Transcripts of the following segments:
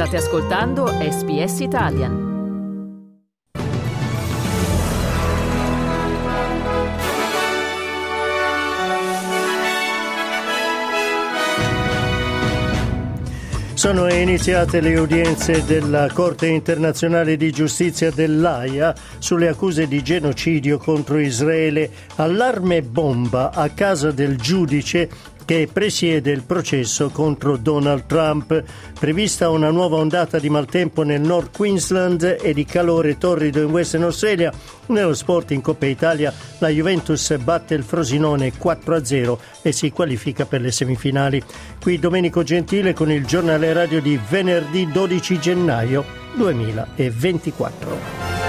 State ascoltando SBS Italian. Sono iniziate le udienze della Corte internazionale di giustizia dell'AIA sulle accuse di genocidio contro Israele. Allarme bomba a casa del giudice che presiede il processo contro Donald Trump. Prevista una nuova ondata di maltempo nel North Queensland e di calore torrido in Western Australia. Nello sport in Coppa Italia la Juventus batte il Frosinone 4-0 e si qualifica per le semifinali. Qui Domenico Gentile con il giornale radio di venerdì 12 gennaio 2024.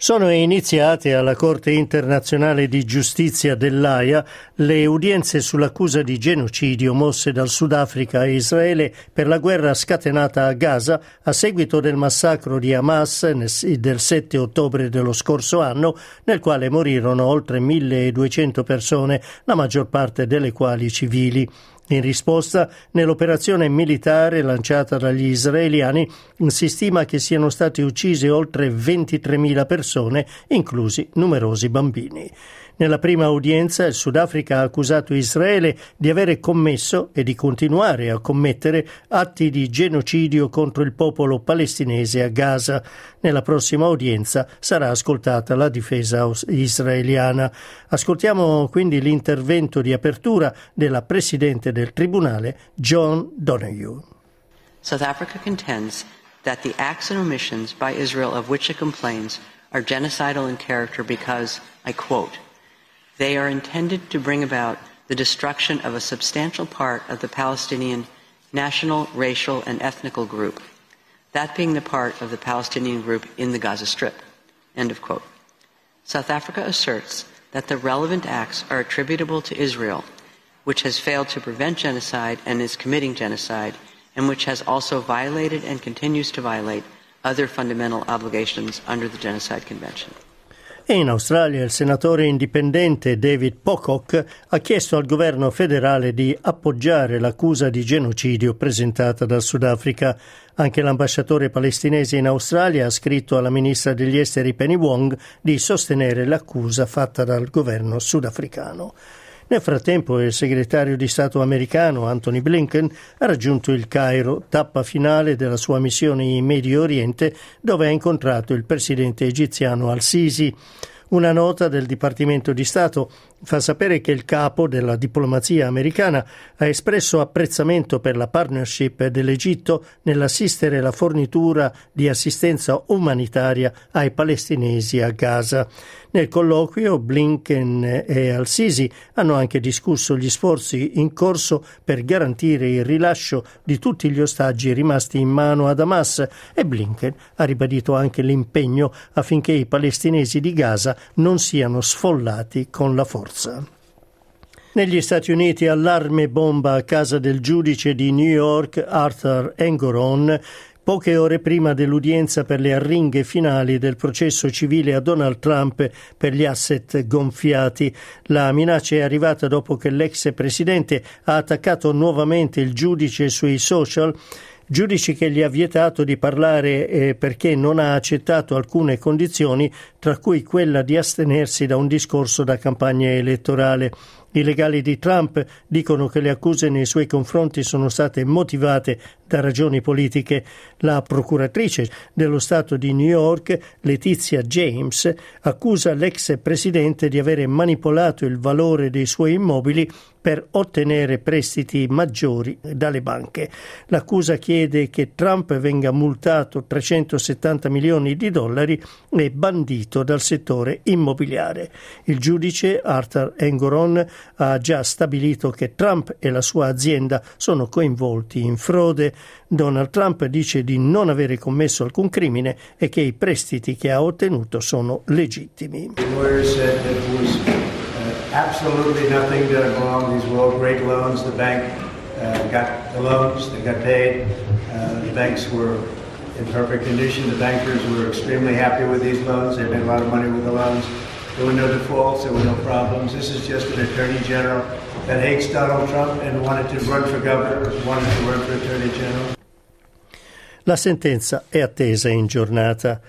Sono iniziate alla Corte internazionale di giustizia dell'AIA le udienze sull'accusa di genocidio mosse dal Sudafrica a Israele per la guerra scatenata a Gaza a seguito del massacro di Hamas del 7 ottobre dello scorso anno, nel quale morirono oltre 1200 persone, la maggior parte delle quali civili. In risposta, nell'operazione militare lanciata dagli israeliani si stima che siano state uccise oltre 23.000 persone, inclusi numerosi bambini. Nella prima udienza il Sudafrica ha accusato Israele di avere commesso e di continuare a commettere atti di genocidio contro il popolo palestinese a Gaza. Nella prossima udienza sarà ascoltata la difesa israeliana. Ascoltiamo quindi l'intervento di apertura della Presidente del Tribunale, John Donoghue. South Africa contends that the acts and omissions by Israel of which it complains are genocidal in character because, I quote, They are intended to bring about the destruction of a substantial part of the Palestinian national, racial, and ethnical group, that being the part of the Palestinian group in the Gaza Strip. End of quote. South Africa asserts that the relevant acts are attributable to Israel, which has failed to prevent genocide and is committing genocide, and which has also violated and continues to violate other fundamental obligations under the Genocide Convention. E in Australia il senatore indipendente David Pocock ha chiesto al governo federale di appoggiare l'accusa di genocidio presentata dal Sudafrica. Anche l'ambasciatore palestinese in Australia ha scritto alla ministra degli esteri Penny Wong di sostenere l'accusa fatta dal governo sudafricano. Nel frattempo il segretario di Stato americano Anthony Blinken ha raggiunto il Cairo, tappa finale della sua missione in Medio Oriente, dove ha incontrato il presidente egiziano al-Sisi. Una nota del Dipartimento di Stato fa sapere che il capo della diplomazia americana ha espresso apprezzamento per la partnership dell'Egitto nell'assistere la fornitura di assistenza umanitaria ai palestinesi a Gaza. Nel colloquio Blinken e Al-Sisi hanno anche discusso gli sforzi in corso per garantire il rilascio di tutti gli ostaggi rimasti in mano ad Hamas e Blinken ha ribadito anche l'impegno affinché i palestinesi di Gaza non siano sfollati con la forza. Negli Stati Uniti allarme bomba a casa del giudice di New York Arthur Engoron poche ore prima dell'udienza per le arringhe finali del processo civile a Donald Trump per gli asset gonfiati. La minaccia è arrivata dopo che l'ex presidente ha attaccato nuovamente il giudice sui social giudice che gli ha vietato di parlare eh, perché non ha accettato alcune condizioni, tra cui quella di astenersi da un discorso da campagna elettorale. I legali di Trump dicono che le accuse nei suoi confronti sono state motivate da ragioni politiche. La procuratrice dello Stato di New York, Letizia James, accusa l'ex presidente di avere manipolato il valore dei suoi immobili per ottenere prestiti maggiori dalle banche. L'accusa chiede che Trump venga multato 370 milioni di dollari e bandito dal settore immobiliare. Il giudice Arthur Engoron ha già stabilito che Trump e la sua azienda sono coinvolti in frode. Donald Trump dice di non avere commesso alcun crimine e che i prestiti che ha ottenuto sono legittimi. absolutely nothing done wrong. These were all great loans. The bank uh, got the loans, they got paid. Uh, the banks were in perfect condition. The bankers were extremely happy with these loans. They made a lot of money with the loans. There were no defaults, there were no problems. This is just an attorney general that hates Donald Trump and wanted to run for governor, wanted to run for attorney general. La sentenza è attesa in giornata.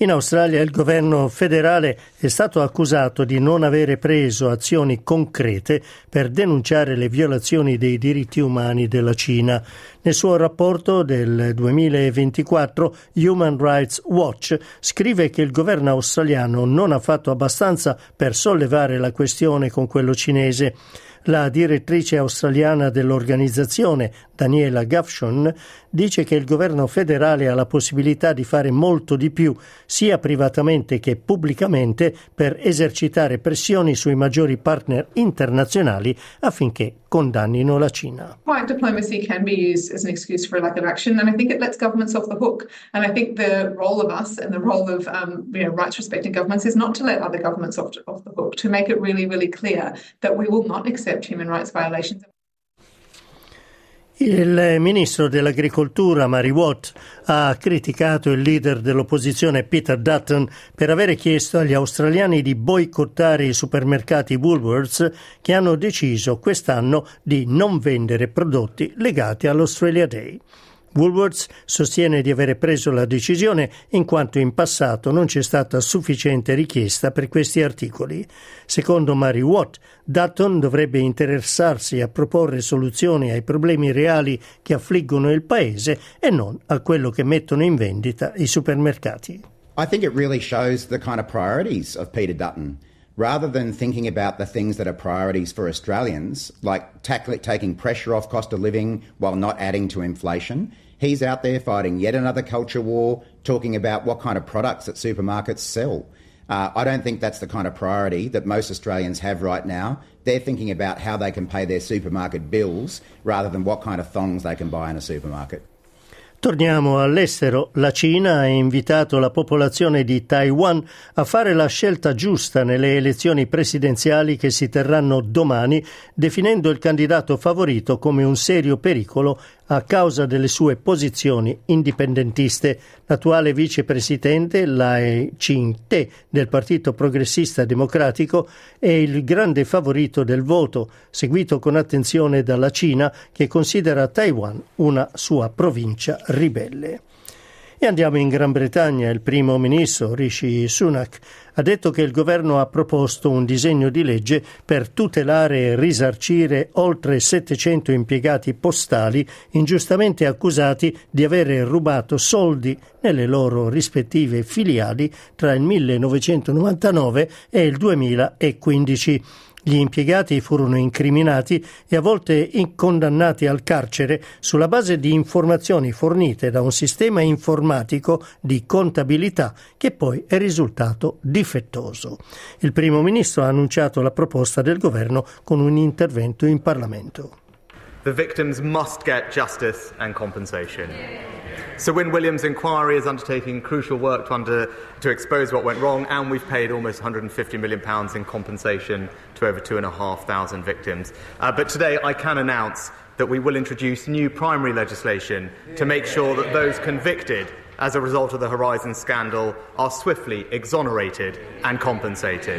In Australia il governo federale è stato accusato di non avere preso azioni concrete per denunciare le violazioni dei diritti umani della Cina. Nel suo rapporto del 2024 Human Rights Watch scrive che il governo australiano non ha fatto abbastanza per sollevare la questione con quello cinese. La direttrice australiana dell'organizzazione, Daniela Gafshon, dice che il governo federale ha la possibilità di fare molto di più, sia privatamente che pubblicamente, per esercitare pressioni sui maggiori partner internazionali affinché condannino la Cina. Quiet diplomacy can be used as an excuse for a lack of action, and I think it lets governments off the hook. And I think the role of us and the role of um, you know, rights-respecting governments is not to let other governments off, off the hook, to make it really, really clear that we will not accept human rights violations. Il ministro dell'agricoltura Mary Watt ha criticato il leader dell'opposizione Peter Dutton per avere chiesto agli australiani di boicottare i supermercati Woolworths che hanno deciso quest'anno di non vendere prodotti legati all'Australia Day. Woolworths sostiene di avere preso la decisione in quanto in passato non c'è stata sufficiente richiesta per questi articoli. Secondo Mary Watt, Dutton dovrebbe interessarsi a proporre soluzioni ai problemi reali che affliggono il paese e non a quello che mettono in vendita i supermercati. I think it really shows the kind of priorities of Peter Dutton. Rather than thinking about the things that are priorities for Australians, like taking pressure off cost of living while not adding to inflation, he's out there fighting yet another culture war, talking about what kind of products that supermarkets sell. Uh, I don't think that's the kind of priority that most Australians have right now. They're thinking about how they can pay their supermarket bills rather than what kind of thongs they can buy in a supermarket. Torniamo all'estero. La Cina ha invitato la popolazione di Taiwan a fare la scelta giusta nelle elezioni presidenziali che si terranno domani, definendo il candidato favorito come un serio pericolo a causa delle sue posizioni indipendentiste. L'attuale vicepresidente Lai Ching-te del Partito Progressista Democratico è il grande favorito del voto, seguito con attenzione dalla Cina che considera Taiwan una sua provincia ribelle. E andiamo in Gran Bretagna. Il primo ministro Rishi Sunak ha detto che il governo ha proposto un disegno di legge per tutelare e risarcire oltre 700 impiegati postali ingiustamente accusati di avere rubato soldi nelle loro rispettive filiali tra il 1999 e il 2015. Gli impiegati furono incriminati e a volte condannati al carcere sulla base di informazioni fornite da un sistema informatico di contabilità che poi è risultato difettoso. Il primo ministro ha annunciato la proposta del governo con un intervento in Parlamento. The victims must get justice and compensation. Sir Win Williams' inquiry is undertaking crucial work to, under, to expose what went wrong, and we've paid almost £150 million in compensation to over 2,500 victims. Uh, but today I can announce that we will introduce new primary legislation to make sure that those convicted as a result of the Horizon scandal are swiftly exonerated and compensated.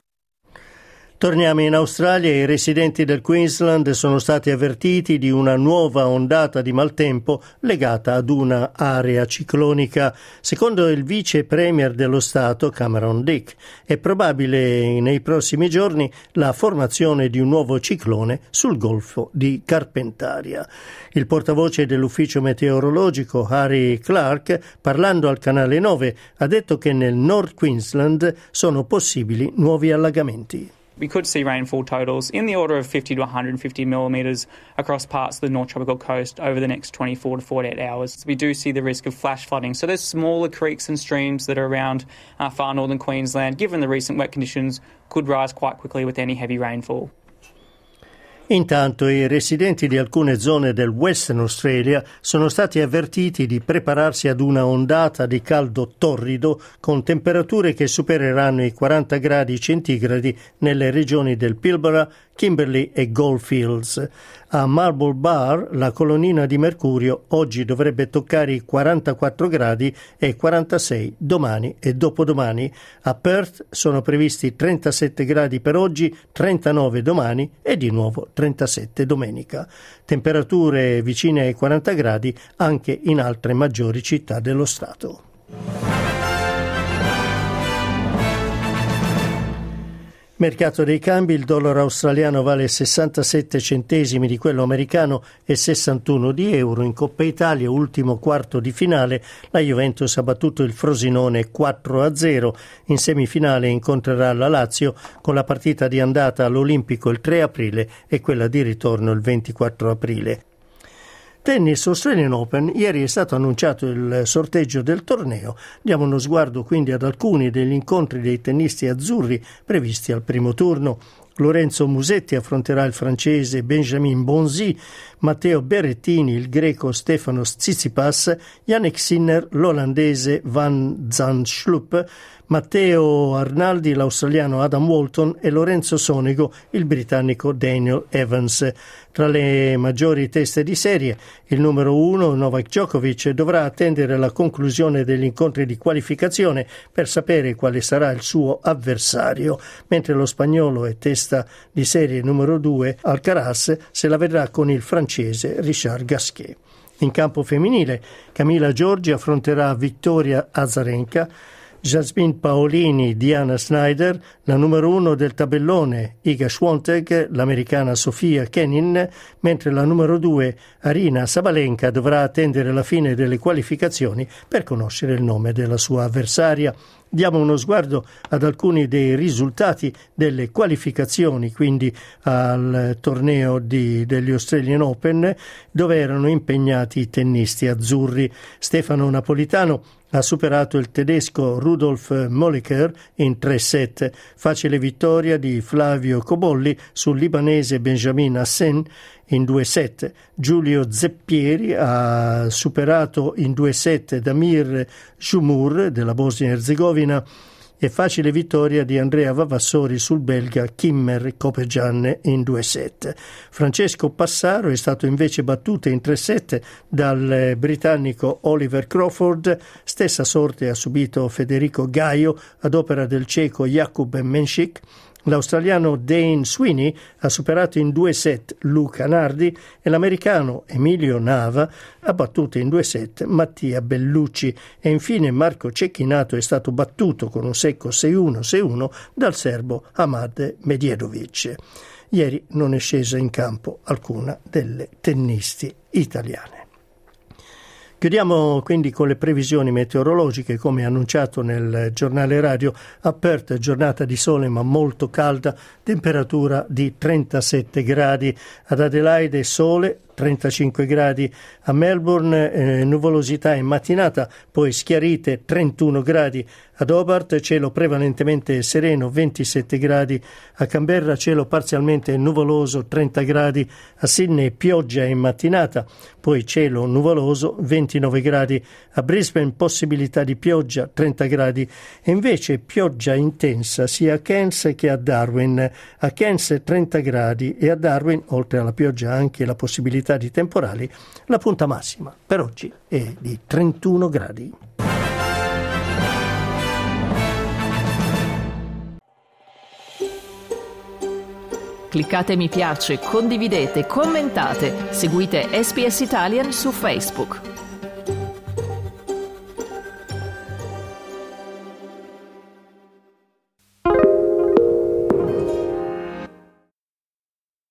Torniamo in Australia. I residenti del Queensland sono stati avvertiti di una nuova ondata di maltempo legata ad una area ciclonica. Secondo il vice premier dello Stato, Cameron Dick, è probabile nei prossimi giorni la formazione di un nuovo ciclone sul golfo di Carpentaria. Il portavoce dell'ufficio meteorologico, Harry Clark, parlando al canale 9, ha detto che nel North Queensland sono possibili nuovi allagamenti. We could see rainfall totals in the order of 50 to 150 millimetres across parts of the North Tropical Coast over the next 24 to 48 hours. We do see the risk of flash flooding. So there's smaller creeks and streams that are around uh, far northern Queensland, given the recent wet conditions, could rise quite quickly with any heavy rainfall. Intanto i residenti di alcune zone del Western Australia sono stati avvertiti di prepararsi ad una ondata di caldo torrido con temperature che supereranno i 40 gradi centigradi nelle regioni del Pilbara, Kimberley e Goldfields. A Marble Bar la colonnina di mercurio oggi dovrebbe toccare i 44 gradi e 46 domani e dopodomani. A Perth sono previsti 37 gradi per oggi, 39 domani e di nuovo 37 domenica. Temperature vicine ai 40 gradi anche in altre maggiori città dello Stato. Mercato dei cambi, il dollaro australiano vale 67 centesimi di quello americano e 61 di euro. In Coppa Italia, ultimo quarto di finale, la Juventus ha battuto il Frosinone 4 0. In semifinale incontrerà la Lazio con la partita di andata all'Olimpico il 3 aprile e quella di ritorno il 24 aprile. Tennis Australian Open, ieri è stato annunciato il sorteggio del torneo. Diamo uno sguardo quindi ad alcuni degli incontri dei tennisti azzurri previsti al primo turno. Lorenzo Musetti affronterà il francese Benjamin Bonzi, Matteo Berrettini, il greco Stefanos Tsitsipas, Yannick Sinner, l'olandese Van Zandschlup, Matteo Arnaldi, l'australiano Adam Walton e Lorenzo Sonego, il britannico Daniel Evans. Tra le maggiori teste di serie, il numero uno, Novak Djokovic, dovrà attendere la conclusione degli incontri di qualificazione per sapere quale sarà il suo avversario, mentre lo spagnolo è testa di serie numero due, Alcaraz, se la vedrà con il francese Richard Gasquet. In campo femminile, Camila Giorgi affronterà Vittoria Azarenka, Jasmine Paolini, Diana Snyder, la numero uno del tabellone Iga Schwontek, l'americana Sofia Kenin, mentre la numero due Arina Sabalenka dovrà attendere la fine delle qualificazioni per conoscere il nome della sua avversaria. Diamo uno sguardo ad alcuni dei risultati delle qualificazioni, quindi al torneo di, degli Australian Open, dove erano impegnati i tennisti azzurri. Stefano Napolitano ha superato il tedesco Rudolf Molliker in tre set. Facile vittoria di Flavio Cobolli sul libanese Benjamin Hassen in due set. Giulio Zeppieri ha superato in due set Damir Jumur della Bosnia-Herzegovina e facile vittoria di Andrea Vavassori sul belga Kimmer Copegianne in due set. Francesco Passaro è stato invece battuto in tre set dal britannico Oliver Crawford, stessa sorte ha subito Federico Gaio ad opera del ceco Jakub Menschik L'australiano Dane Sweeney ha superato in due set Luca Nardi e l'americano Emilio Nava ha battuto in due set Mattia Bellucci e infine Marco Cecchinato è stato battuto con un secco 6-1-6-1 dal serbo Ahmad Medjedovic. Ieri non è scesa in campo alcuna delle tennisti italiane. Chiudiamo quindi con le previsioni meteorologiche, come annunciato nel giornale radio. Aperta giornata di sole ma molto calda, temperatura di 37 gradi. Ad Adelaide sole, 35 gradi a Melbourne, eh, nuvolosità in mattinata, poi schiarite 31 gradi ad Hobart, cielo prevalentemente sereno 27 gradi, a Canberra cielo parzialmente nuvoloso 30 gradi, a Sydney pioggia in mattinata, poi cielo nuvoloso 29 gradi, a Brisbane possibilità di pioggia 30 gradi. E invece pioggia intensa sia a Cairns che a Darwin, a Cairns 30 gradi e a Darwin oltre alla pioggia anche la possibilità di temporali, la punta massima per oggi è di 31 gradi. Cliccate mi piace, condividete, commentate, seguite SPS Italian su Facebook.